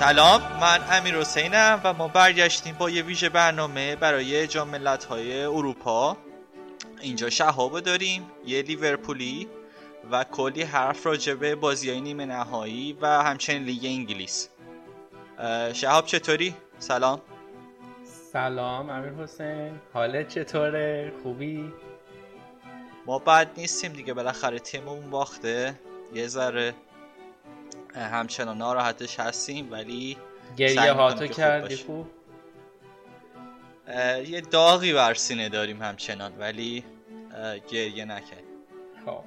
سلام من امیر حسینم و ما برگشتیم با یه ویژه برنامه برای جام های اروپا اینجا شهابو داریم یه لیورپولی و کلی حرف راجبه بازی های نیمه نهایی و همچنین لیگ انگلیس شهاب چطوری؟ سلام سلام امیر حسین حالت چطوره؟ خوبی؟ ما بد نیستیم دیگه بالاخره تیممون باخته یه ذره همچنان ناراحتش هستیم ولی گریه هاتو کردی خوب یه داغی بر سینه داریم همچنان ولی گریه نکرد خب.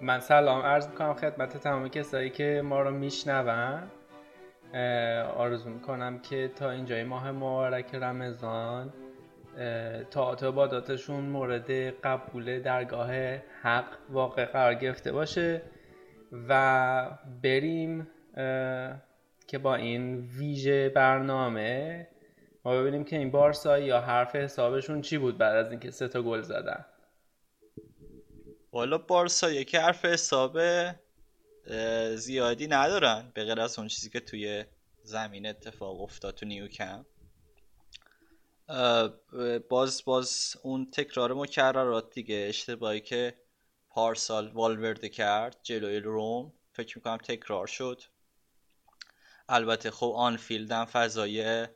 من سلام عرض می‌کنم خدمت تمام کسایی که ما رو میشنون. آرزو می‌کنم که تا اینجای ماه مبارک رمضان تا عباداتشون مورد قبول درگاه حق واقع قرار گرفته باشه. و بریم که با این ویژه برنامه ما ببینیم که این بارسا یا حرف حسابشون چی بود بعد از اینکه سه تا گل زدن. والا بارسا یکی حرف حساب زیادی ندارن به غیر از اون چیزی که توی زمین اتفاق افتاد تو نیوکم باز باز اون تکرار مکررات دیگه اشتباهی که پارسال والورده کرد جلوی روم. فکر می‌کنم تکرار شد. البته خب آن فیلدم فضای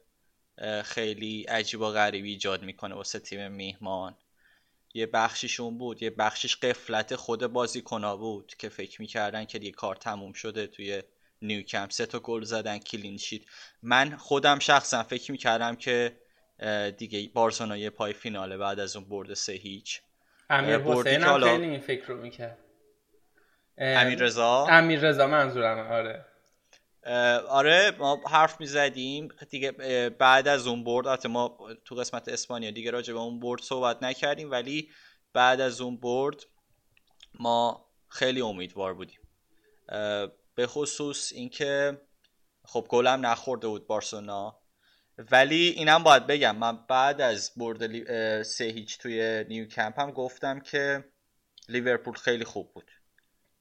خیلی عجیب و غریبی ایجاد می‌کنه واسه تیم میهمان. یه بخشیشون بود. یه بخشیش قفلت خود بازیکنا بود که فکر می‌کردن که دیگه کار تموم شده توی نیوکمپ. سه تا گل زدن کلین شید من خودم شخصا فکر می‌کردم که دیگه بارسلونا یه پای فیناله بعد از اون برد سه هیچ. امیر حسین هم خیلی این فکر رو می‌کرد. امیر رضا امیر رضا منظورم آره. آره ما حرف می‌زدیم. دیگه بعد از اون برد البته ما تو قسمت اسپانیا دیگه راجع به اون برد صحبت نکردیم ولی بعد از اون برد ما خیلی امیدوار بودیم. به خصوص اینکه خب گلم نخورده بود بارسلونا. ولی اینم باید بگم من بعد از برد سه هیچ توی نیو کمپ هم گفتم که لیورپول خیلی خوب بود.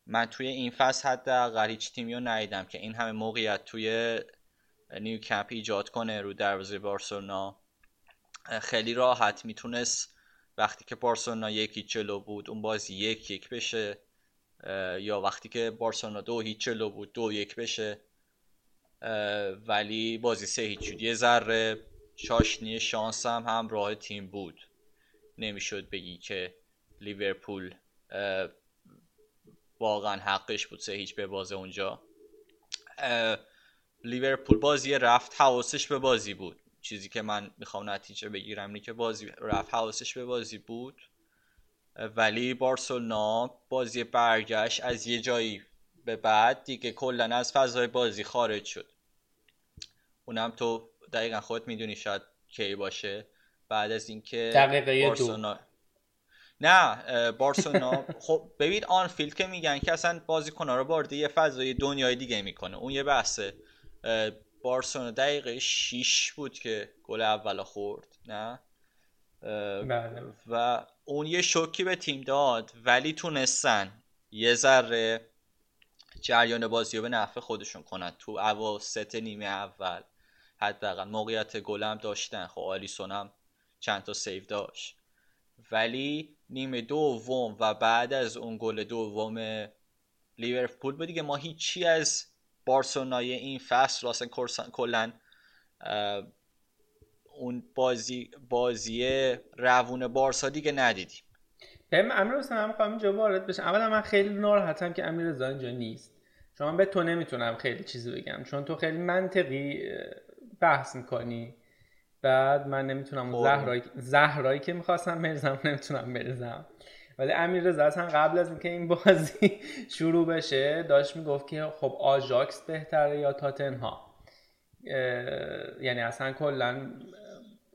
من توی این فصل حداقل هیچ تیمی رو ندیدم که این همه موقعیت توی نیو کمپ ایجاد کنه رو دروازه بارسلونا. خیلی راحت می‌تونست وقتی که بارسلونا یکی چلو بود اون بازی یک یک بشه. یا وقتی که بارسلونا دو هیچ چلو بود دو یک بشه. ولی بازی سه هیچ یه ذره. شاشنی شانس هم همراه تیم بود. نمی‌شد بگی که لیورپول واقعا حقش بود سه هیچ به بازه اونجا لیورپول بازی رفت حواسش به بازی بود. چیزی که من می‌خوام نتیجه بگیرم اینه که بازی رفت حواسش به بازی بود. ولی بارسلونا بازی برگشت از یه جایی به بعد دیگه کلا از فضای بازی خارج شد. اونم تو دقیقا خود می‌دونی شاید کی باشه. بعد از اینکه دقیقه بارسلونا نه بارسلونا خب ببین آن فیلد که میگن که اصلا بازیکن‌ها رو وارد یه فضای دنیای دیگه می‌کنه. اون یه بحثه. بارسلونا دقیقه 6 بود که گل اول خورد نه؟ بله. و اون یه شوکی به تیم داد ولی تونستن. یه ذره جریان بازی رو به نفع خودشون کنن. تو اواسط نیمه اول حداقل موقعیت گلم داشتن. خب آلیسون هم چند تا سیو داشت. ولی نیمه دوم و بعد از اون گل دوم لیورپول بود دیگه. ما هیچی از بارسلونای این فصل اصلا کلا اون بازی بازی روون بارسا دیگه ندیدیم. هم امیر حسین هم اینجا وارد بشم اولا من خیلی ناراحتم که امیر رضا اینجا نیست. چون به تو نمی‌تونم خیلی چیزی بگم. چون تو خیلی منطقی بحث می‌کنی. بعد من نمی‌تونم خب. زهرایی زهرایی که می‌خواستم بریزم نمی‌تونم بریزم. ولی امیر رضا اصلا قبل از اینکه این بازی شروع بشه داشت می‌گفت که خب آژاکس بهتره یا تاتنها یعنی اصلا کلا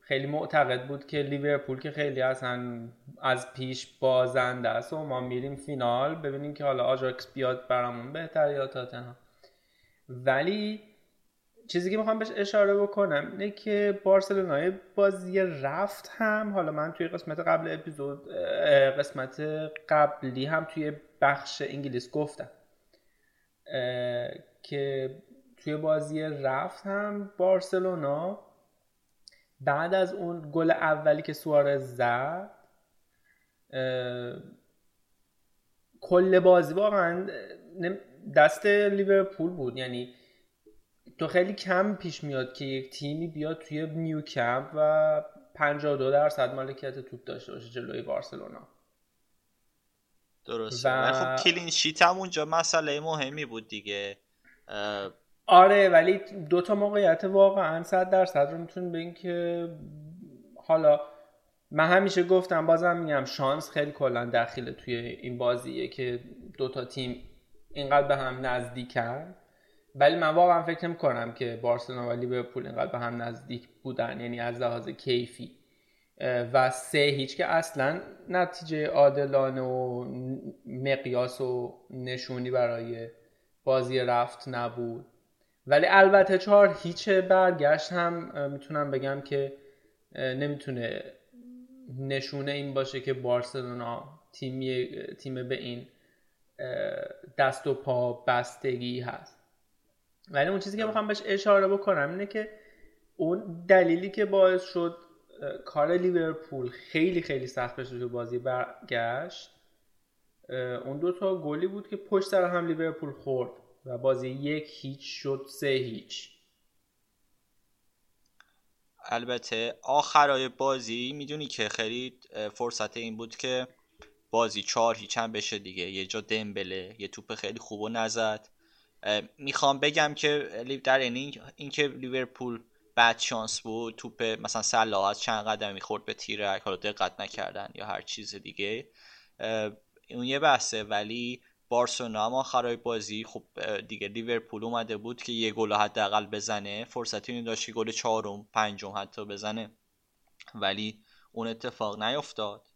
خیلی معتقد بود که لیورپول که خیلی اصلا از پیش بازنده است و ما میریم فینال. ببینیم که حالا آژاکس بیاد برامون بهتر یا تاتنها ولی چیزی که می‌خوام بهش اشاره بکنم اینه که بارسلونای بازی رفت هم حالا من توی قسمت قبل اپیزود قسمت قبلی هم توی بخش انگلیس گفتم که توی بازی رفت هم بارسلونا بعد از اون گل اولی که سوارز زد کل بازی واقعا دست لیورپول بود. یعنی تو خیلی کم پیش میاد که یک تیمی بیاد توی نیو کمپ و 52 درصد مالکیت توپ داشته باشه جلوی بارسلونا. درسته. و... خب کلین شیت هم اونجا مسئله مهمی بود دیگه. آره ولی دو تا موقعیت واقعا صد درصد رو میتون بگین که حالا من همیشه گفتم بازم میگم شانس خیلی کلا دخیله توی این بازیه که دو تا تیم اینقدر به هم نزدیکن. ولی من واقعا فکر نمی کنم که بارسلونا و لیورپول اینقدر به هم نزدیک بودن یعنی از لحاظ کیفی. و سه هیچ که اصلا نتیجه عادلانه و مقیاس و نشونی برای بازی رفت نبود. ولی البته چهار هیچ برگشت هم می‌تونم بگم که نمی‌تونه نشونه این باشه که بارسلونا تیمی تیم به این دست و پا بستگی هست. ولی اون چیزی که می‌خوام بهش اشاره بکنم اینه که اون دلیلی که باعث شد کار لیورپول خیلی خیلی سخت بشه تو بازی برگشت اون دو تا گلی بود که پشت سر هم لیورپول خورد. و بازی یک هیچ شد سه هیچ. البته آخرای بازی می‌دونی که خیلی فرصت این بود که بازی چهار هیچ هم بشه دیگه. یه جا دمبله یه توپ خیلی خوب و نزد. می‌خوام بگم که در این اینکه لیورپول بد شانس بود توپ مثلا سلا از چند قدم می‌خورد به تیرک حالا دقت نکردن یا هر چیز دیگه. اون یه بحثه ولی بارسلونا هم آخرای بازی. خب دیگه لیورپول اومده بود که یه گل حداقل بزنه. فرصتی این داشت گل چهارم پنجم حتی بزنه. ولی اون اتفاق نیفتاد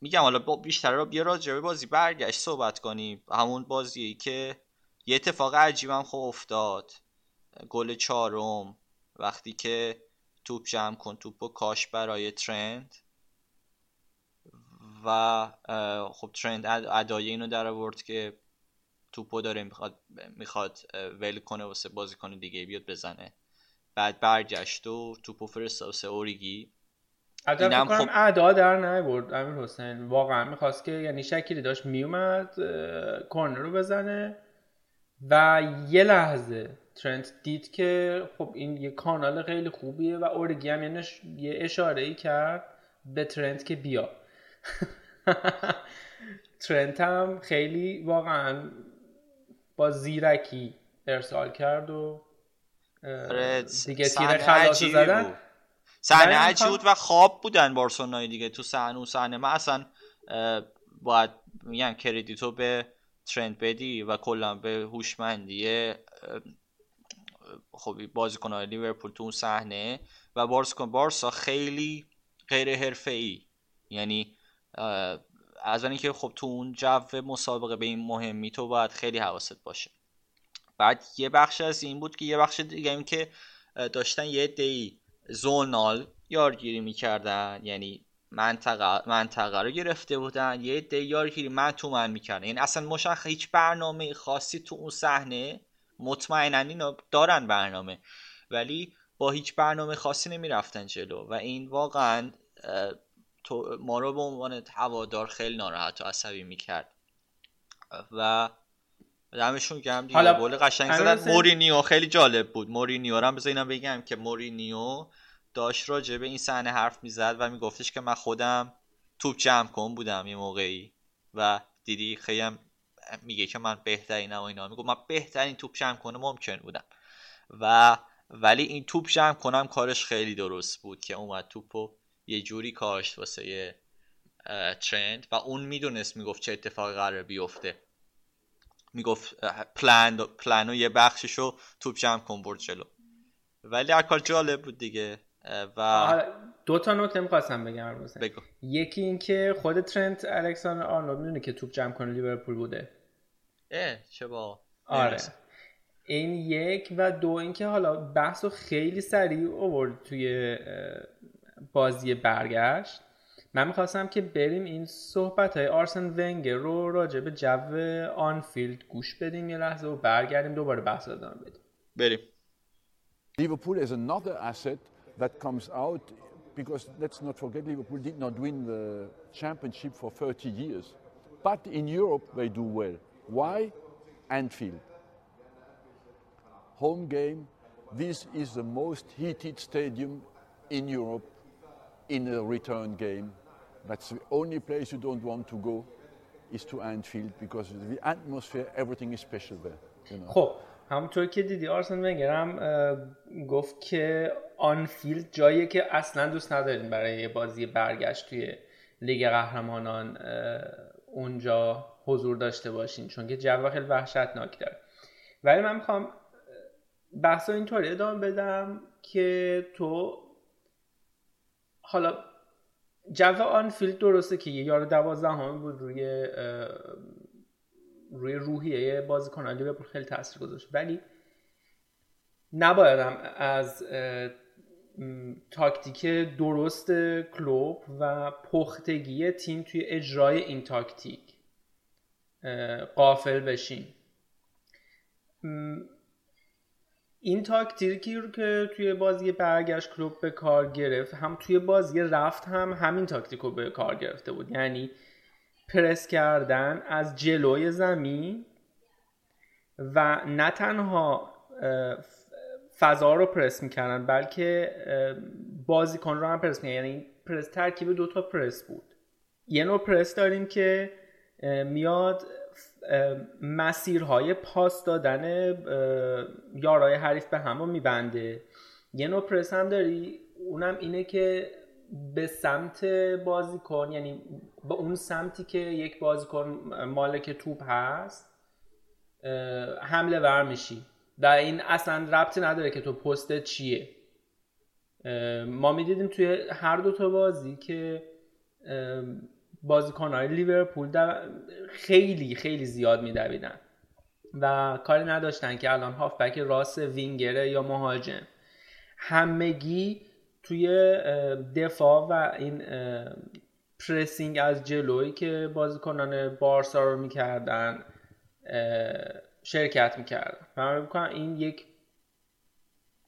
میگم حالا بیشتر رو بیا راجع به بازی برگشت صحبت کنیم. همون بازی که یه اتفاق عجیبم خب افتاد. گل چهارم وقتی که توپ جمع کن توپ و کاش برای ترند و خب ترند ادای اینو در آورد که توپو داره می‌خواد می‌خواد ول کنه واسه بازیکن دیگه بیاد بزنه. بعد برگشت و توپو فرستاد واسه اوریگی. اینم خب ادا در نیورد امیر حسین. واقعا می‌خواست که یعنی شکلی داشت میومد کورنر رو بزنه و یه لحظه ترنت دید که خب این یه کانال خیلی خوبیه و اورگی هم یه اشاره ای کرد به ترنت که بیا. ترنت هم خیلی واقعا با زیرکی ارسال کرد و آره، دیگه تیر خلاص زدن. صحنه عجیب بود و خواب بودن بارسلونای دیگه تو صحنه اون صحنه. من اصلا باید میگم کردیتو به ترند بدی و کلا به هوشمندی خب بازیکن‌های لیورپول تو اون صحنه. و بارسا بارسا خیلی غیر حرفه‌ای. یعنی از اینکه خب تو اون جو مسابقه به این مهمی تو باید خیلی حواست باشه. بعد یه بخش از این بود که یه بخش دیگه این که داشتن یه دی زونال یارگیری می‌کردن. یعنی منطقه, منطقه رو گرفته بودن یه دی یارگیری من تو من می‌کردن. یعنی اصلا مشخص هیچ برنامه خاصی تو اون صحنه مطمئنا اینا دارن برنامه. ولی با هیچ برنامه خاصی نمی‌رفتن جلو. و این واقعا تو ما رو به عنوان هوادار خیلی ناراحت و عصبی می‌کرد. و دمشون گرم دیگه. حالا گل قشنگ زدن مورینیو خیلی جالب بود. مورینیو رو هم بذار بگم که مورینیو داشت راجع به این صحنه حرف می‌زد و میگفتش که من خودم توپ جمع کن بودم یه موقعی. و دیدی خیلی هم میگه که من بهترینم و اینا. میگه من بهترین توپ جمع کنه ممکن بودم. و ولی این توپ جمع کنم کارش خیلی درست بود که اومد توپو یه جوری کاشت واسه یه ترند و اون می‌دونست می‌گفت چه اتفاقی قرار بیفته. می‌گفت پلان پلانو یه بخششو توپ جمع کن برد جلو. ولی هر کار جالب بود دیگه. و دو تا نکته می‌خواستم بگم بگو. یکی اینکه خود ترنت الکساندر آرنولد می‌دونه که توپ جمع کنه لیورپول بوده. اه چه با آره. این یک و دو اینکه حالا بحث خیلی سریع اوورد توی بازی برگشت من می‌خواستم که بریم این صحبت های آرسن ونگر رو راجع به جو آنفیلد گوش بدیم یه لحظه و برگردیم دوباره بحث ادامه بدیم بریم Liverpool is another asset that comes out because let's not forget Liverpool did not win the championship for 30 years. But in Europe they do well. Why? Anfield. Home game. This is the most heated stadium in Europe in a return game. That's the only place you don't want to go is to Anfield because the atmosphere, everything is special there. You know. خب همونطور که دیدی آرسن ونگر هم گفت که آنفیلد جاییه که اصلا دوست نداریم برای بازی برگشت توی لیگ قهرمانان اونجا حضور داشته باشین چون که جو خیلی وحشتناک داره ولی من می‌خوام بحث اینطوری ادامه بدم که تو حالا جو آنفیلد درسته که یه یار دوازده بود روی روی روحیه بازیکنان لیورپول خیلی تاثیر گذاشت. ولی نبایدم از تاکتیک درست کلوب و پختگی تیم توی اجرای این تاکتیک قافل بشین این تاکتیکی رو که توی بازی برگشت کلوب به کار گرفت هم توی بازی رفت هم همین تاکتیک رو به کار گرفته بود. یعنی پرس کردن از جلوی زمین و نه تنها فضا رو پرس می‌کردن بلکه بازیکن رو هم پرس می‌کردن. یعنی پرس ترکیب دوتا پرس بود. یه نوع پرس داریم که میاد مسیرهای پاس دادن یارای حریف به هم میبنده. یه نوع پرس هم داری اونم اینه که به سمت بازیکن یعنی به اون سمتی که یک بازیکن مالک توپ هست حمله ور میشی. در این اصلا ربطی نداره که تو پست چیه. ما می‌دیدیم توی هر دو تا بازی که بازیکنهای لیورپول در خیلی خیلی زیاد میدویدن و کاری نداشتن که الان هافبک راست وینگره یا مهاجم. همگی توی دفاع و این پرسینگ از جلویی که بازیکنان بارسا رو می‌کردن شرکت می‌کردن. من می‌کنم این یک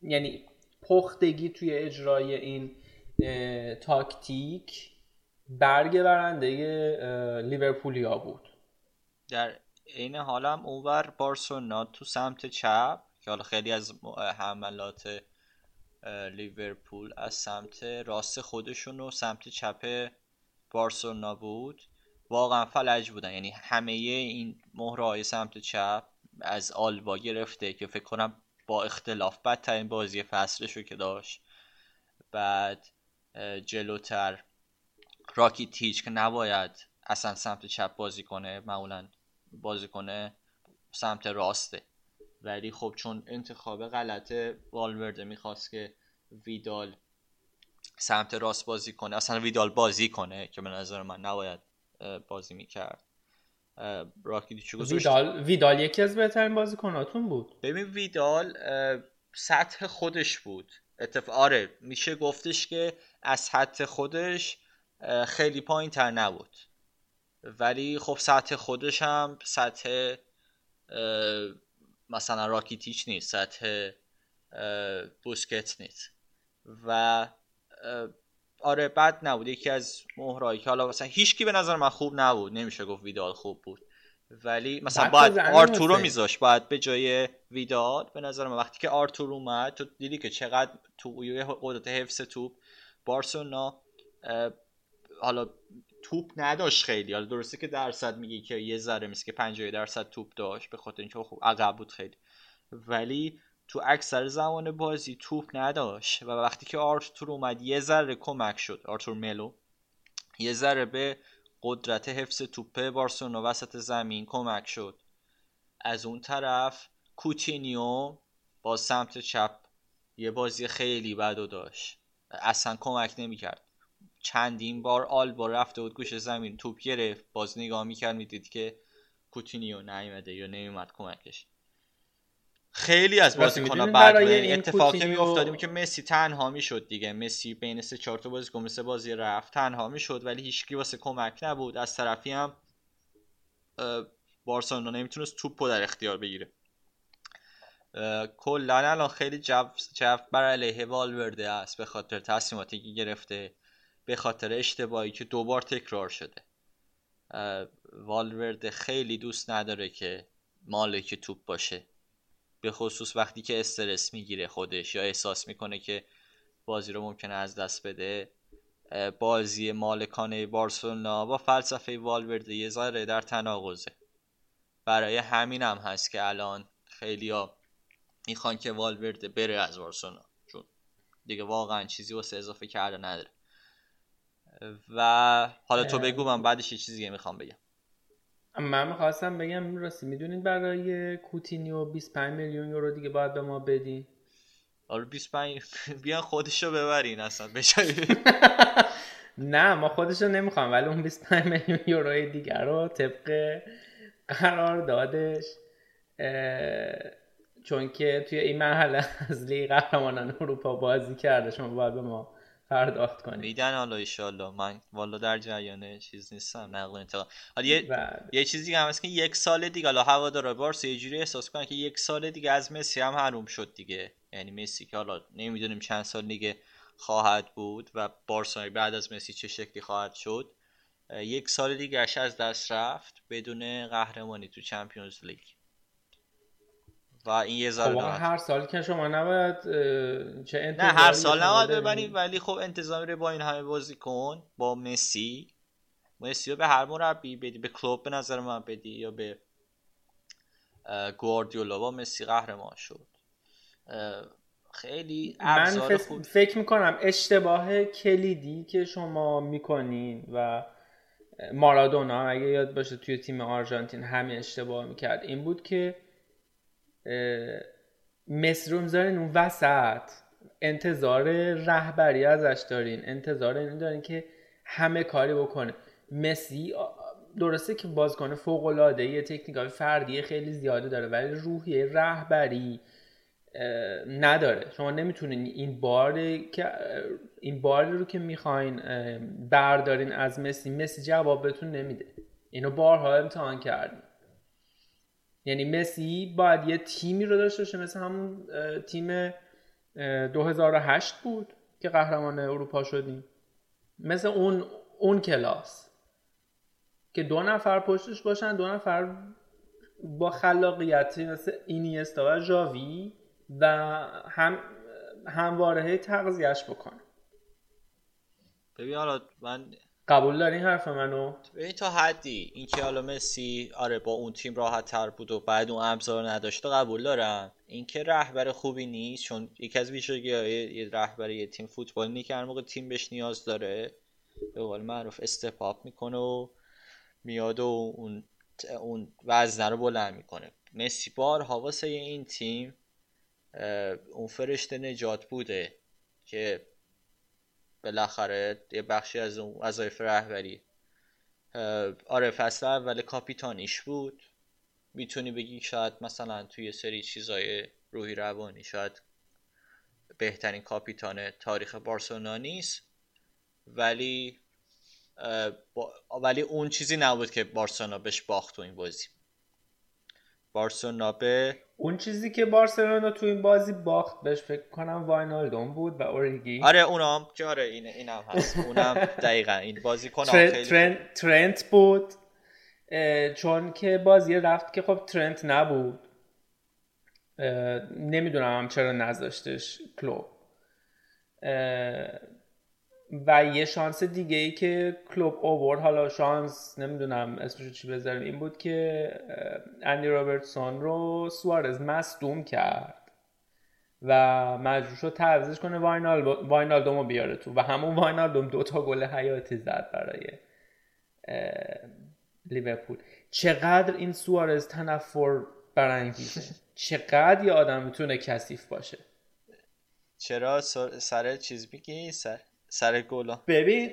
یعنی پختگی توی اجرای این تاکتیک برگ برنده لیورپولیا بود. در عین حالم اونور بارسلونا تو سمت چپ که حالا خیلی از حملات لیورپول از سمت راست خودشون و سمت چپ بارسلونا بود. واقعا فلج بودن. یعنی همه این مهره های سمت چپ از آلبا گرفته که فکر کنم با اختلاف بدترین بازی فصلش رو که داشت. بعد جلوتر راکی تیچ که نباید اصلا سمت چپ بازی کنه معمولا بازی کنه سمت راسته. ولی خب چون انتخاب غلط والورده می‌خواست که ویدال سمت راست بازی کنه. اصلا ویدال بازی کنه که به نظر من نباید بازی می‌کرد. راکیتیچو ویدال ویدال یکی از بهترین بازیکناتون بود. ببین ویدال سطح خودش بود. اتفاق آره میشه گفتش که از سطح خودش خیلی پایین تر نبود. ولی خب سطح خودش هم سطح مثلا راکیتیچ نیست سطح بوسکت نیست. و آره بد نبود. یکی از مهرایی که حالا مثلا هیچکی به نظر من خوب نبود. نمیشه گفت ویدال خوب بود. ولی مثلا باید آرتورو میذاش باید به جای ویدال به نظر من وقتی که آرتور اومد تو دیدی که چقدر تو قدرت حفظ توپ بارسلونا حالا توپ نداشت خیلی. حالا درسته که درصد میگی که یه ذره مثل که 50 درصد توپ داشت به خاطر اینکه خوب عقب بود خیلی. ولی تو اکثر زمان بازی توپ نداشت و وقتی که آرتور اومد یه ذره کمک شد. آرتور ملو یه ذره به قدرت حفظ توپ بارسلونا وسط زمین کمک شد. از اون طرف کوتینیو با سمت چپ یه بازی خیلی بد و داشت. اصلا کمک نمی‌کرد. چندین بار آلبا رفته بود گوش زمین توپ گرفت باز نگاه می‌کرد می‌دید که کوتینیو نیومده یا نمیومد کمکش. خیلی از بازیکن‌ها یعنی اتفاقی میافتادیم که مسی تنها می‌شد دیگه. مسی بین سه چهار تا بازیکن مثل بازی رفت تنها می‌شد ولی هیچکی واسه کمک نبود. از طرفی هم بارسلونا نمی‌تونست توپو در اختیار بگیره. کلا الان خیلی جو جو بر علیه والورده است به خاطر تصمیماتی که گرفته. به خاطر اشتباهی که دوبار تکرار شده. والورده خیلی دوست نداره که مالک توپ باشه. به خصوص وقتی که استرس می‌گیره خودش یا احساس می‌کنه که بازی رو ممکنه از دست بده. بازی مالکانه بارسلونا با فلسفه والورده یه ذره در تناقضه. برای همین هم هست که الان خیلی ها می‌خوان که والورده بره از بارسلونا. چون دیگه واقعا چیزی واسه اضافه کرده نداره. و حالا تو بگو من بعدش یه چیزی می‌خوام بگم. من می‌خواستم بگم راستی می‌دونید برای کوتینیو 25 میلیون یورو دیگه باید به ما بدین؟ آره 25 بیان خودشو ببرین اصلا نه ما خودشو نمی‌خوام ولی اون 25 میلیون یورو دیگر رو طبق قرار دادش. چون که توی این مرحله از لیگ قهرمانان اروپا بازی کرده شما باید به ما پرداخت کنید میدن حالا ایشالله من والا در جریان چیز نیستم نقل انتقال. حالا یه بله. یه چیزی هم هست که یک سال دیگه حالا هوادار بارس یه جوری احساس کنن که یک سال دیگه از مسی هم حروم شد دیگه. یعنی مسی که حالا نمی‌دونیم چند سال دیگه خواهد بود و بارسا بعد از مسی چه شکلی خواهد شد. یک سال دیگه از دست رفت بدون قهرمانی تو چمپیونز لیگ. و این یه ذره خب هر سال که شما نباید چه نه هر سال نباید ببریم ولی خب انتظامی رو با این همه بازی کن با مسی. مسی رو به هر مربی بدی به کلوب به نظر من بدی یا به گواردیولا. با مسی قهرمان شد. خیلی من خوب... فکر می‌کنم اشتباه کلیدی که شما می‌کنین و مارادونا اگه یاد باشه توی تیم آرژانتین همین اشتباه می‌کرد این بود که مصر رو می‌ذارین اون وسط. انتظار رهبری ازش دارین. انتظار این دارین که همه کاری بکنه. مسی درسته که بازیکن فوق العاده یه تکنیکای فردی خیلی زیاده داره ولی روحیه رهبری نداره. شما نمی‌تونین این بار که این بار رو که می‌خواین بردارین از مسی مسی جواب بهتون نمیده. اینو بارها امتحان کردیم. یعنی مسی باید یه تیمی رو داشته باشه مثل همون تیم 2008 بود که قهرمان اروپا شدیم. مثل اون اون کلاس که دو نفر پشتش باشن دو نفر با خلاقیتی مثل اینیستا و جاوی و هم همواره تغذیهش بکنه ببین حالا من قبول داری حرف منو؟ ببین تا حدی اینکه حالا مسی آره با اون تیم راحت تر بود و بعد اون ابزار نداشته قبول دارم. اینکه رهبر خوبی نیست چون یکی از ویژگی یه رهبر یه تیم فوتبال نی که هر موقع تیم بهش نیاز داره به قول معروف استپاپ می‌کنه و میاد و اون اون وزنه رو بلند می‌کنه. مسی بار حواسه این تیم اون فرشته نجات بوده که بالاخره یه بخشی از اون وظایف رهبری. آره فصل اول کاپیتانیش بود. می‌تونی بگی شاید مثلا توی سری چیزای روحی روانی شاید بهترین کاپیتان تاریخ بارسلونا نیست. ولی ولی اون چیزی نبود که بارسلونا بهش باخت تو این بازی. بارسلونا به اون چیزی که بارسلونا تو این بازی باخت بهش فکر کنم واینالدوم بود و اوریگی آره اونم که آره این اینم هست. اونم دقیقا. این بازی کنم ترنت, ترنت بود چون که بازی رفت که خب ترنت نبود. نمی‌دونم هم چرا نذاشتش کلوب. و یه شانس دیگه ای که کلوب اوورد. حالا شانس نمی‌دونم اسمشو چی بذاریم این بود که اندی رابرتسون رو سوارز مصدوم کرد و مجبور شد تعویزش کنه واینال واینالدوم رو بیاره تو. و همون واینالدوم دوتا گل حیاتی زد برای لیورپول. چقدر این سوارز تنفر برانگیزه. چقدر یه آدم می‌تونه کثیف باشه. چرا؟ سر چیز میگی؟ سر سر گلا ببین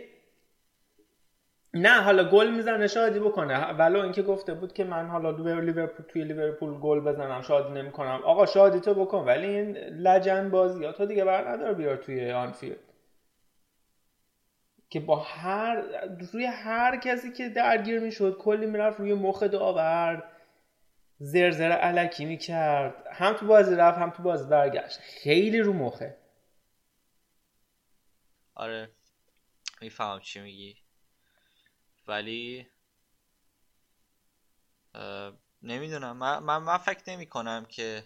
نه حالا گل می‌زنه شادی بکنه. ولو اینکه گفته بود که من حالا لیورپول توی لیورپول گل بزنم شادی نمی‌کنم. آقا شادی تو بکن ولی این لجن بازی ها تو دیگه بر ندار بیار توی آنفیلد. که با هر روی هر کسی که درگیر می‌شد کلی می‌رفت روی مخ داور زرزر علکی می‌کرد. هم تو بازی رفت هم تو بازی برگشت. خیلی رو مخه. آره میفهم چی میگی. ولی نمی‌دونم. من, من, من فکر نمی کنم که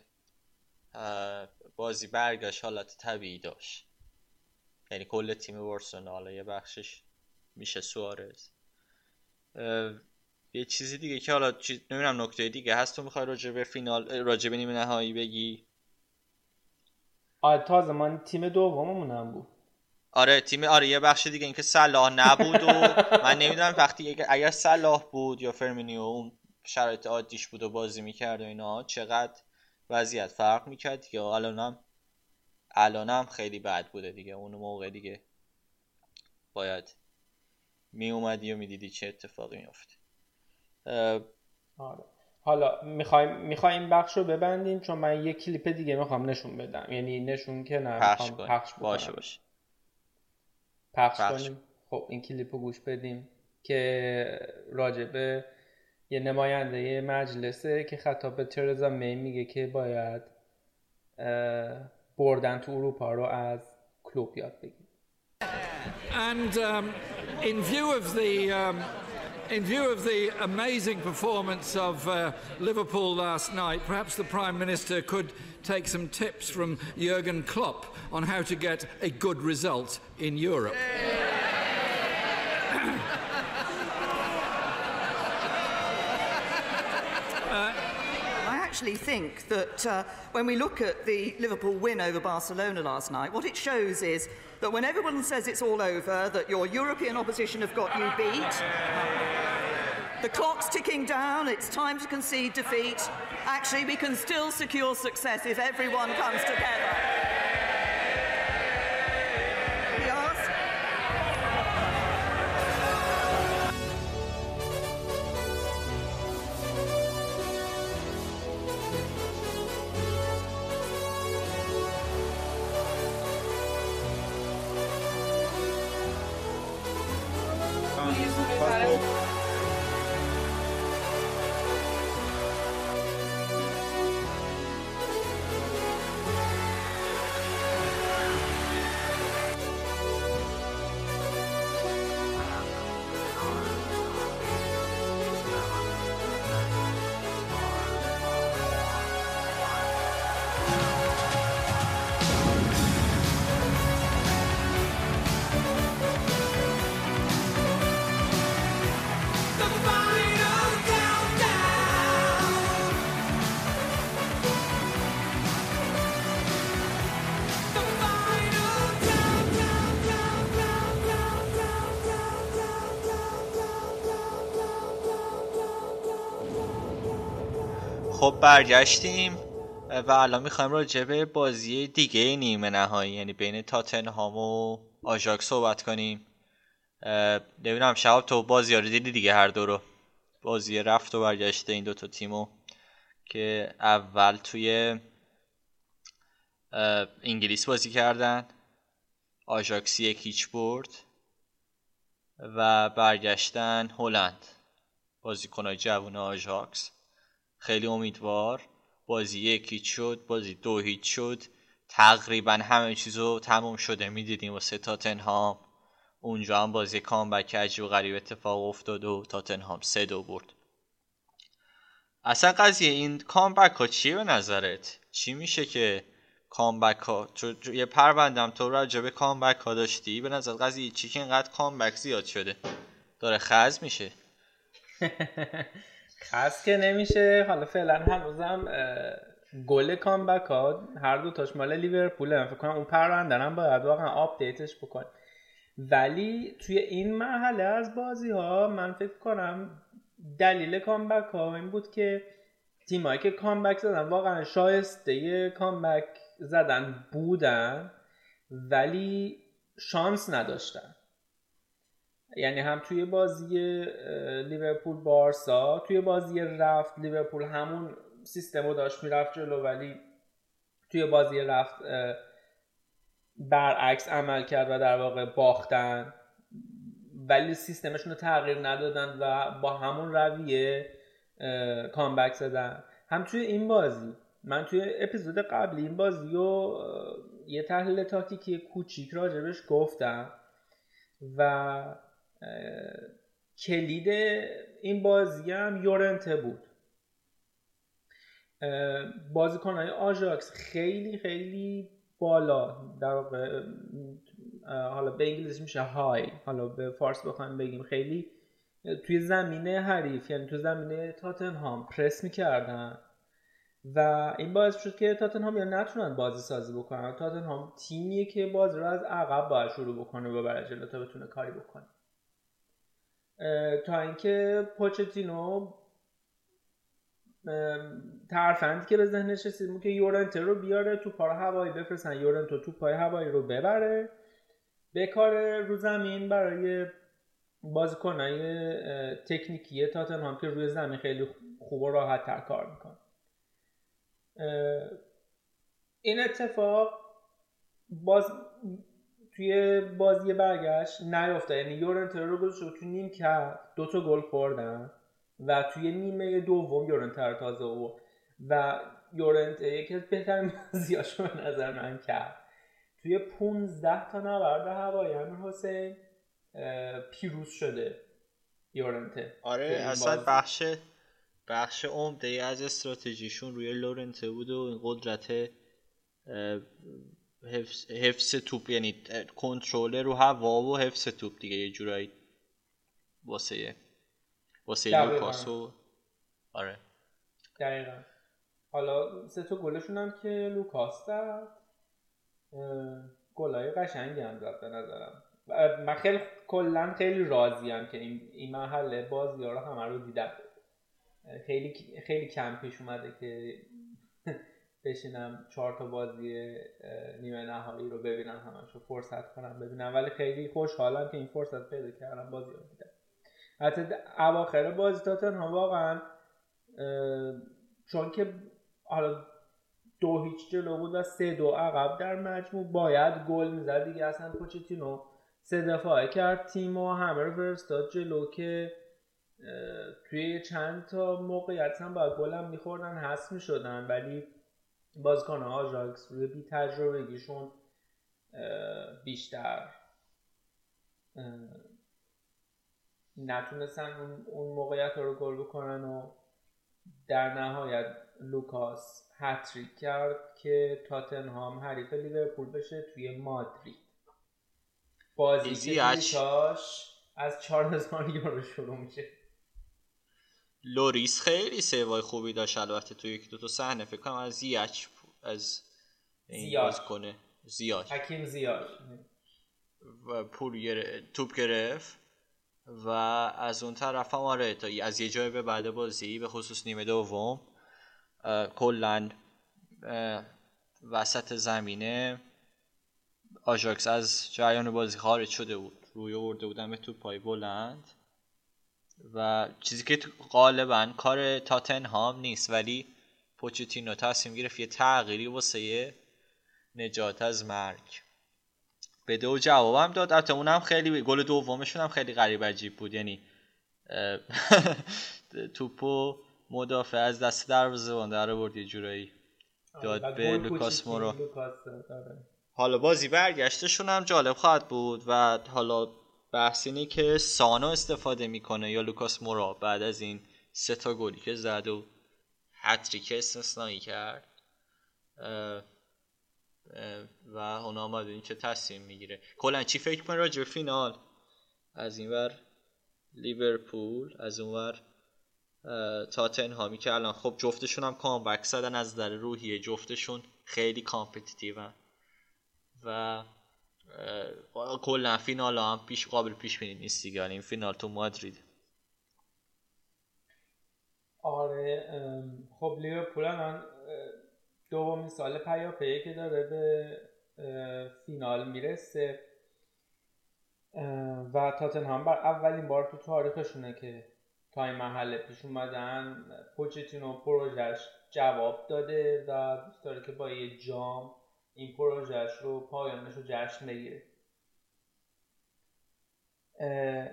بازی برگشت. حالت طبیعی داشت. یعنی کل تیم بارسلونا. یه بخشش میشه سوارز. یه چیزی دیگه که حالا چیز نمی‌دونم نکته دیگه هست. تو می‌خوای راجع به فینال راجع به نیمه نهایی بگی؟ آره تازه من تیم دوممونم بود. آره تیم آره یه بخش دیگه اینکه صلاح نبود و من نمی‌دونم وقتی اگر صلاح بود یا فرمینیو اون شرایط عادیش بود و بازی می‌کرد و اینا چقدر وضعیت فرق می‌کرد یا الانم الانم خیلی بد بوده دیگه اون موقع دیگه باید می اومدی و می‌دیدی چه اتفاقی میافت آره. حالا می‌خوایم می‌خوایم بخش رو ببندیم چون من یه کلیپ دیگه می‌خوام نشون بدم. یعنی نشون که نه پخش باشه باشه. پخش, کنیم. خب این کلیپ رو گوش بدیم که راجبه یه نماینده مجلسه که خطاب به ترزا می میگه که باید بردن تو اروپا رو از کلوب یاد بگیر And um, in view of the um, in view of the amazing performance of uh, Liverpool last night, perhaps the Prime Minister could take some tips from Jurgen Klopp on how to get a good result in Europe. I actually think that uh, when we look at the Liverpool win over Barcelona last night, what it shows is that when everyone says it's all over, that your European opposition have got you beat, the clock's ticking down, it's time to concede defeat. Actually, we can still secure success if everyone comes together. خب برگشتیم و الان می‌خوایم راجع به بازی دیگه نیمه نهایی یعنی بین تاتنهام و آژاکس صحبت کنیم. نمی‌دونم شهاب تو بازی رو دیدی دیگه هر دو رو؟ بازی رفت و برگشته این دوتا تیمو که اول توی انگلیس بازی کردن آژاکس یک هیچ برد و برگشتن هلند. بازیکنهای جوون آژاکس. خیلی امیدوار. بازی یکی شد بازی دو هیچ شد. تقریبا همه چیزو تموم شده می‌دیدیم. واسه تاتنهام. اونجا هم بازی comeback عجیب و غریب اتفاق افتاد و تاتنهام سه دو برد. اصلا قضیه این comeback ها چیه به نظرت؟ چی میشه که comeback ها؟ یه پروندم تو راجع به comeback ها داشتی؟ به نظر قضیه چی که اینقدر comeback زیاد شده؟ داره خز میشه. خز که نمیشه. حالا فعلا هنوزم گل comeback ها هر دو تاش مال لیورپول فکر کنم اون پرونده هم باید واقعا update ش بکن ولی توی این مرحله از بازی ها من فکر کنم دلیل comeback ها این بود که تیمایی که comeback زدن واقعا شایسته comeback زدن بودن ولی شانس نداشتن. یعنی هم توی بازی لیورپول بارسا توی بازی رفت لیورپول همون سیستم رو داشت می‌رفت جلو ولی توی بازی رفت برعکس عمل کرد و در واقع باختن. ولی سیستمشون رو تغییر ندادن و با همون رویه کامبک زدن. هم توی این بازی من توی اپیزود قبلی این بازی رو یه تحلیل تاکتیکی کوچیک راجبش گفتم و کلید این بازی هم یورنته بود. بازیکنهای آژاکس خیلی خیلی بالا در واقع حالا به انگلیسی میشه های حالا به فارس بخوایم بگیم خیلی توی زمینه حریف یعنی تو زمینه تاتنهام پرس می‌کردن. و این باعث شد که تاتنهام یا نتونن بازی سازی بکنن. تاتنهام تیمیه که بازی رو از عقب باید شروع بکنه و برای جلو تا بتونه کاری بکنه. تا اینکه پوچتینو ترفندی که به ذهنش رسید بود که یورنته رو بیاره تو پای هوایی بفرستن یورنتو تو پای هوایی رو ببره. بکاره رو زمین برای بازیکنهای تکنیکی تاتنهام که روی زمین خیلی خوب و راحت تر کار میکن این اتفاق باز توی بازی برگشت نیافته یعنی یورنتر رو گذاشت تو نیم کرد. دوتا گل خوردن و توی نیمه دوم یورنتر تازه او و یورنت یکی از بهترین بازیاش به نظر من کرد. توی 15 تا نبرد هوایی امیر حسین پیروز شده یورنته آره اصلا بخش بخش عمده از استراتژیشون روی لورنته بود و این قدرت حفظ, حفظ توپ یعنی کنترل رو هوا و حفظ توپ دیگه یه جورایی واسه واسه لوکاسو آره. دقیقا. حالا سه تا گلشون هم که لوکاس زد. گلای قشنگی هم زد به نظرم. من خیلی کلا خیلی راضیم که این, این محله بازی یارا رو همه رو دیدم. خیلی خیلی کم پیش اومده که بشینم چهار تا بازی نیمه نهایی رو ببینم همش رو فرصت کنم ببینم. ولی خیلی خوشحالم که این فرصت پیدا کردم بازی رو دیدم حتی اواخر بازی تاتنهام واقعا چون که حالا دو هیچ جلو بود و سه دو عقب در مجموع باید گل می‌زد دیگه. اصلا پوچتینو سه دفعه کرد. تیم و همه رو فرستاد جلو که توی چند تا موقعیت هم باید هم میخوردن حس می‌شدن. ولی بازیکن آژاکس روی بی تجربه تجربگیشون بیشتر نتونستن اون موقعیت رو گل بکنن و در نهایت لوکاس هتریک کرد که تاتنهام حریف لیورپول بشه توی مادرید. بازی که از چارلز ماریو رو شروع میشه. لوریس خیلی سیوای خوبی داشت. البته تو یک دو تا صحنه فکر کنم از زیاچ از زیاد کنه. زیاد حکیم زیاد و پول گرفت توپ گرفت و از اون طرف هم آره تا از یه جای به بعد بازی به خصوص نیمه دوم کلا وسط زمینه آژاکس از جریان بازی خارج شده بود. روی آورده بودن به توپ پای بلند. و چیزی که غالبا کار تاتنهام نیست ولی پوچتینو تصمیم گرفت یه تغییری واسه نجات از مرگ. به دو جوابم داد. البته اونم خیلی گل دومشون هم خیلی غریب عجیب بود. یعنی توپو مدافع از دست دروازه‌بان در برد یه جورایی داد به لوکاس مورو. حالا بازی برگشتشون هم جالب خواهد بود و حالا بحث اینه که سان استفاده می‌کنه یا لوکاس مورا بعد از این سه تا گلی که زد و hat-trick استثنایی کرد. و اونا آمد این چه تصمیم می‌گیره. کلا چی فکر کنه راجع فینال؟ از این ور لیورپول از اون ور اونور تاتنهامی که الان خب جفتشون هم comeback زدن از در روحیه جفتشون خیلی competitive و کلا فینال هم پیش قابل پیش بینی نیست دیگه. یعنی این فینال تو مادرید. آره خب لیورپول الان دومین سال پیاپیه که داره به فینال می‌رسه. و تاتنهام بر اولین بار تو تاریخشونه که تا این محله پیش اومدن. پوچتینو پروژش جواب داده و دوست داره که با یه جام این پروژهش رو پایانش رو جشن بگیره.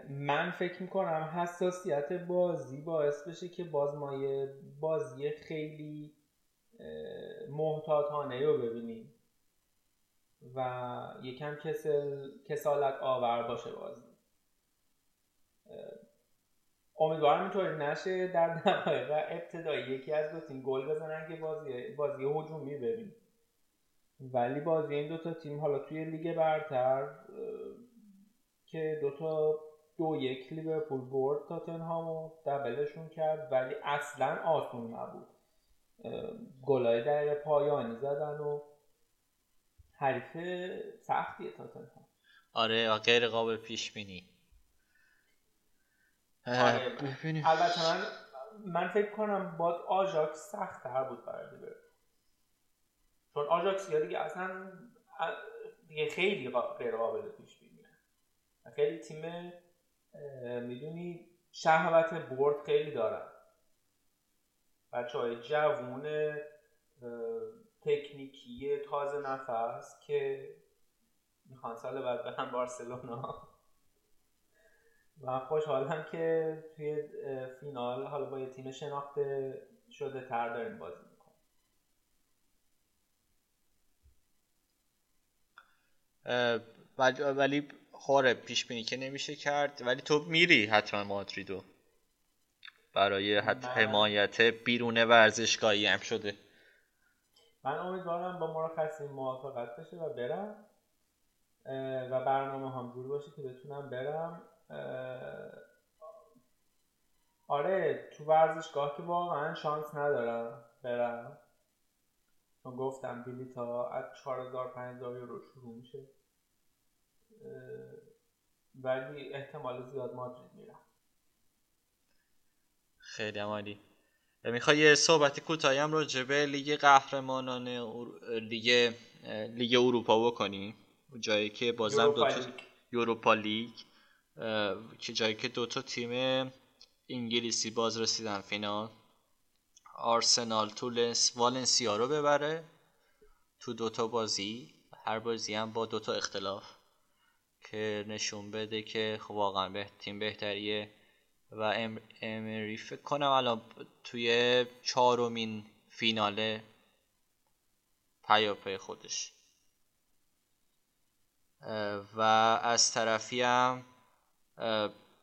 من فکر می‌کنم حساسیت بازی باعث بشه که باز ما یه بازی خیلی محتاطانه رو ببینیم و یکم کسل... کسالت آور باشه بازی. امیدوارم اینطوری نشه. در دقایق ابتدایی یکی از دو تیم گل بزنن که بازی بازی هجومی ببینیم. ولی بازی این دوتا تیم حالا توی لیگ برتر که دوتا دو یک لیورپول برد تاتنهامو double شون کرد ولی اصلا آسون نبود. گلای دقیقه پایانی زدن و حریف سختیه تاتنهام. آره غیر قابل پیش بینی. آره البته من من فکر کنم باز آژاکس سخت تر بود برای لیورپول. چون آژاکس یا دیگه اصلا دیگه خیلی غیر قابل پیش بینی خیلی تیم می‌دونی شهوت برد خیلی دارن. بچه های جوون تکنیکی تازه نفس که می‌خوان سال بعد برن بارسلونا. و خوشحالم که توی فینال حالا با یه تیم شناخته شده تر داریم بازی. ولی خوره پیش بینی که نمیشه کرد. ولی تو میری حتما مادریدو. برای حمایت بیرون ورزشگاهی هم شده. من امیدوارم با مرخصی موافقت بشه و برم. و برنامه هم جور باشه که بتونم برم. آره تو ورزشگاه که واقعا شانس ندارم برم. چون گفتم تا از 4000 5000 یورو شروع میشه. ولی احتمال زیاد مادرید میرم. خیلی عمالی می‌خوای یه صحبت کوتاهی هم راجع به لیگ قهرمانان لیگ لیگ اروپا بکنی؟ جایی که بازم دو تا یوروپا لیگ. که جایی که دو تا تیم انگلیسی باز رسیدن فینال. آرسنال تو والنسیا رو ببره. تو دوتا بازی. هر بازی هم با دوتا اختلاف. که نشون بده که خب واقعا به تیم بهتریه. و امری فکر کنم الان توی چهارمین فینال پیاپی خودش. و از طرفی هم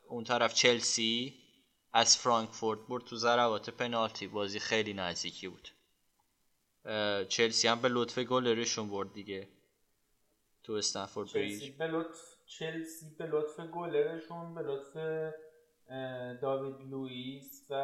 اون طرف چلسی از فرانکفورت برد تو ضربات پنالتی. بازی خیلی نزدیکی بود. چلسی هم به لطف گلرشون برد دیگه. تو استنفورد چلسی به لطف چلسی به لطف گلرشون به لطف داوید لوئیس و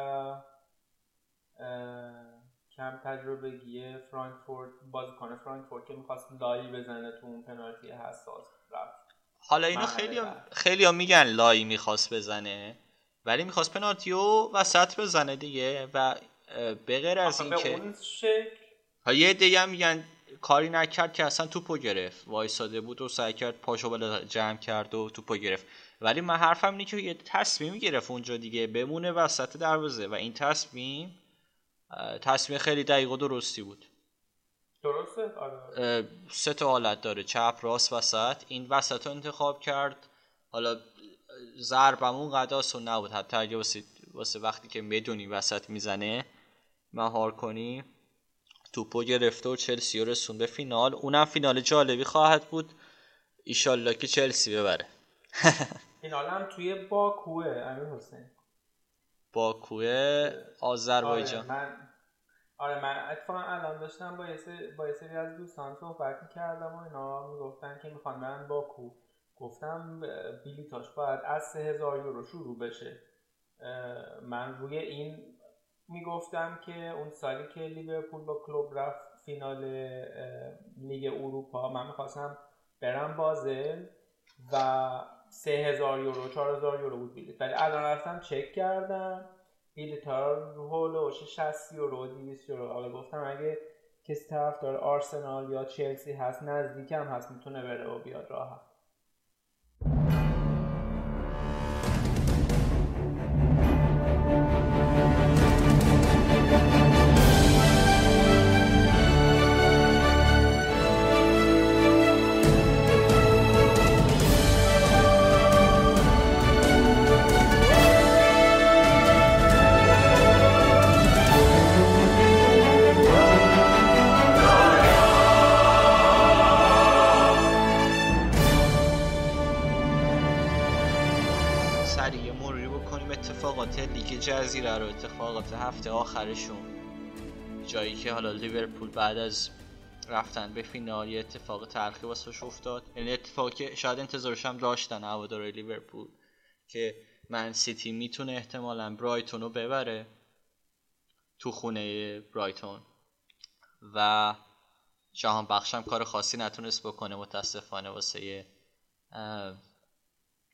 کم تجربگی فرانکفورت بازیکن فرانکفورت که می‌خواست لایی بزنه تو اون پنالتی حساس رفت. حالا اینا خیلی خیلی ها میگن لایی می‌خواست بزنه ولی می‌خواست پنالتی و وسط بزنه دیگه و به غیر از این که یه دیگه هم میگن کاری نکرد که اصلا توپو گرفت. وایساده بود و سعی کرد پاشو بالا جمع کرد و توپو گرفت. ولی من حرفم اینه که یه تصمیم گرفت اونجا دیگه بمونه وسط دروازه و این تصمیم تصمیم خیلی دقیق و درستی بود. درسته؟ آره. سه تا حالت داره. چپ راست وسط. این وسط رو انتخاب کرد. حالا ضربمون قداس و نبود. حتی اگه واسه, واسه وقتی که می‌دونی وسط می‌زنه مهار کنی. توپو گرفته و چلسی رو رسون به فینال. اونم فینال جالبی خواهد بود. ایشالله که چلسی ببره. فینال هم توی باکوه امیر حسین. باکوه آذربایجان. آره من آره من اتفاقا الان داشتم با با سری از دوستان صحبت می‌کردم و اینا می‌گفتن که می‌خوان من باکو. گفتم بیلیتاش باید از سه هزار یورو شروع بشه. من روی این می‌گفتم که اون سالی که لیورپول با کلوب رفت فینال لیگ اروپا من می‌خواستم برم بازل و سه هزار یورو چهار هزار یورو بود بیلیت ولی الان رفتم چک کردم بیلیت ها هولوش 60 یورو 200 یورو. حالا گفتم اگه کسی طرف داره آرسنال یا چلسی هست نزدیکم هست می‌تونه بره و بیاد راحت. لیگ جزیره رو اتفاقات هفته آخرشون. جایی که حالا لیورپول بعد از رفتن به فینال یه اتفاق تلخی واسش افتاد. یعنی اتفاقی که شاید انتظارش هم داشتن هوادارهای لیورپول که من سیتی می‌تونه احتمالا برایتون رو ببره تو خونه برایتون. و جهان بخشم کار خاصی نتونست بکنه متاسفانه واسه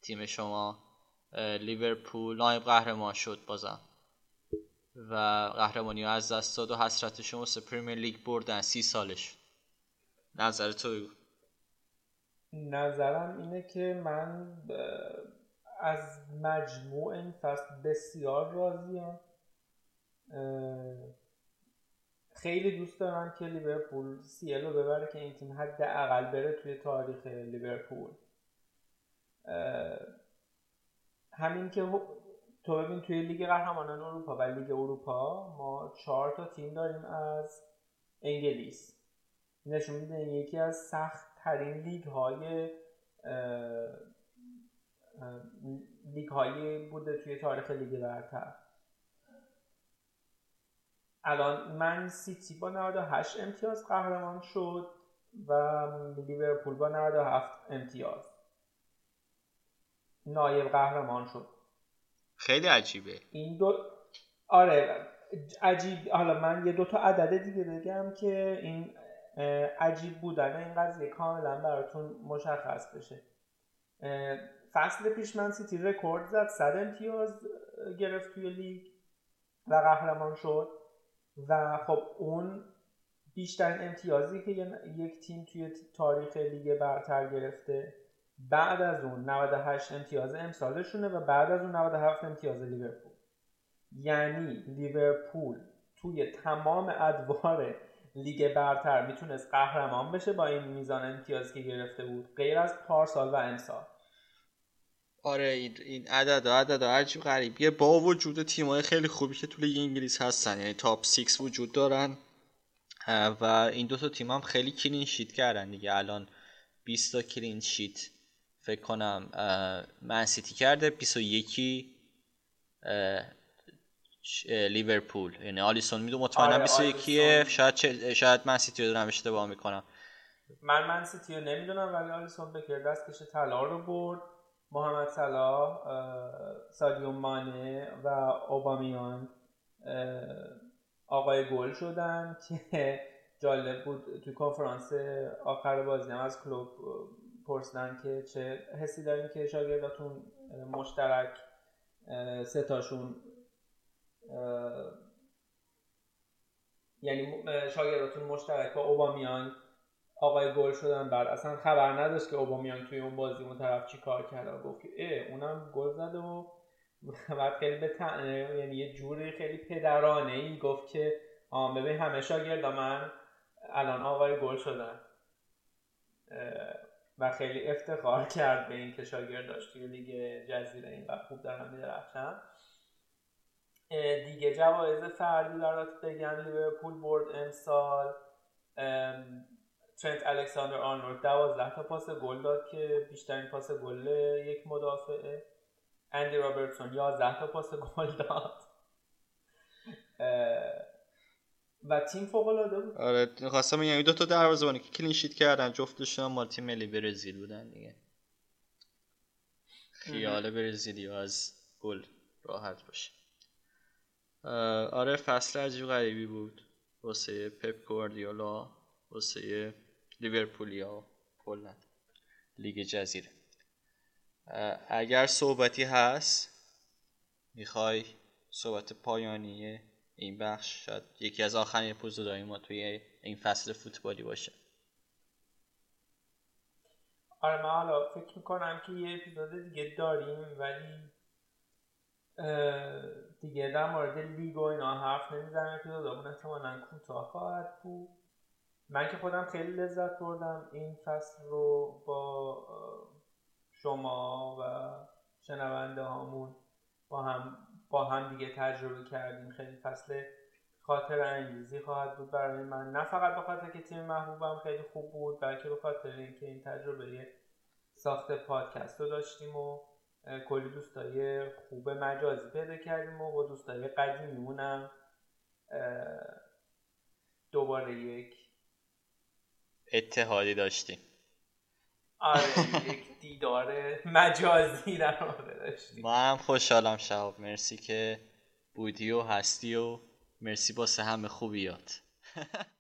تیم شما. لیورپول نایب قهرمان شد بازم. و قهرمانی از دست داد و حسرتش واسه پریمیر لیگ بردن. سی سالش. نظر تو بگو. نظرم اینه که من از مجموع این فصل بسیار راضیم. خیلی دوست دارم که لیورپول سی رو ببره که این تیم حداقل بره توی تاریخ لیورپول. همین که تو ببین توی لیگ قهرمانان اروپا و لیگ اروپا ما چهار تا تیم داریم از انگلیس. نشون میده یکی از سخت ترین لیگ های لیگ هایی بوده توی تاریخ لیگ برتر. الان منسیتی با 98 امتیاز قهرمان شد و لیورپول با 97 امتیاز. نایب قهرمان شد. خیلی عجیبه. این دو آره عجیب حالا من یه دو تا عدد دیگه بگم که این عجیب بودن این قضیه کاملا براتون مشخص بشه. فصل پیش من سیتی رکورد زد 100 امتیاز گرفت توی لیگ و قهرمان شد. و خب اون بیشترین امتیازی که یک تیم توی تاریخ لیگ برتر گرفته. بعد از اون 98 امتیاز امسالشونه و بعد از اون 97 امتیاز لیورپول. یعنی لیورپول توی تمام ادوار لیگ برتر می‌تونست قهرمان بشه با این میزان امتیازی که گرفته بود غیر از پارسال و امسال. آره این عدد عدد عجیب غریب. یه با وجود تیمای خیلی خوبی که توی انگلیس هستن یعنی تاپ 6 وجود دارن و این دو تا تیم هم خیلی clean sheet کردن دیگه. الان 20 تا clean sheet فکر کنم منسیتی کرده 21 لیورپول. یعنی آلیسونو می‌دونم مطمئنم آره 21 شاید شاید منسیتی رو دارم اشتباه می‌کنم. من منسیتی رو نمی‌دونم ولی آلیسون بکر دستکش طلا رو برد. محمد صلاح سادیو مانه و اوبامیان آقای گل شدن که جالب بود. تو کنفرانس آخر بازی هم از کلوب پرسیدن که چه حسی دارین که شاگرداتون مشترک ستاشون یعنی شاگرداتون مشترک با اوبامیان آقای گل شدن بعد. اصلا خبر نداشت که اوبامیان توی اون بازی اون طرف چی کار کرده و گفت که اه اونم گل زده و بعد خیلی به یعنی یه جوری خیلی پدرانه ای گفت که آم ببین همه شاگرد من الان آقای گل شدن. و خیلی افتخار کرد به این که شاگرد داشت توی لیگ جزیره و خوب دارم میدرخشن. دیگه جوایز فردی برات بگم. لیورپول برد امسال. ترنت الکساندر آرنولد 12 تا پاس گل داد که بیشترین پاس گل یک مدافعه. اندی رابرتسون 11 تا پاس گل داد. و تیم فوق العاده بود. آره خواستم یعنی دو تا دروازه‌بانی که کلین شیت کردن جفتشون مال تیم ملی برزیل بودن دیگه. خیال برزیلی از گل راحت باشه. آره فصل عجیب غریبی بود. واسه پپ گواردیولا واسه لیورپولیا کلا لیگ جزیره. اگر صحبتی هست می‌خوای صحبت پایانی این بخش شاید یکی از آخرین اپیزودهای ما توی این فصل فوتبالی باشه. آره من حالا فکر می‌کنم که یه اپیزود دیگه داریم ولی دیگه در مورد لیگ و اینا حرف نمی‌زنم. اپیزودمون احتمالا کوتاه خواهد بود. من که خودم خیلی لذت بردم این فصل رو با شما و شنونده هامون با هم با هم دیگه تجربه کردیم. خیلی فصل خاطر انگیزی خواهد بود برای من. نه فقط به خاطر که تیم محبوبم خیلی خوب بود بلکه به خاطر اینکه این تجربه ساخت پادکست رو داشتیم و کلی دوستای خوب مجازی پیدا کردیم و با دوستای قدیمیمونم دوباره یک اتحادی داشتیم. آره یک دیدار مجازی در واقع داشتیم. ما خوشحالم شهاب. مرسی که بودی و هستی و مرسی باسه همه خوبیات.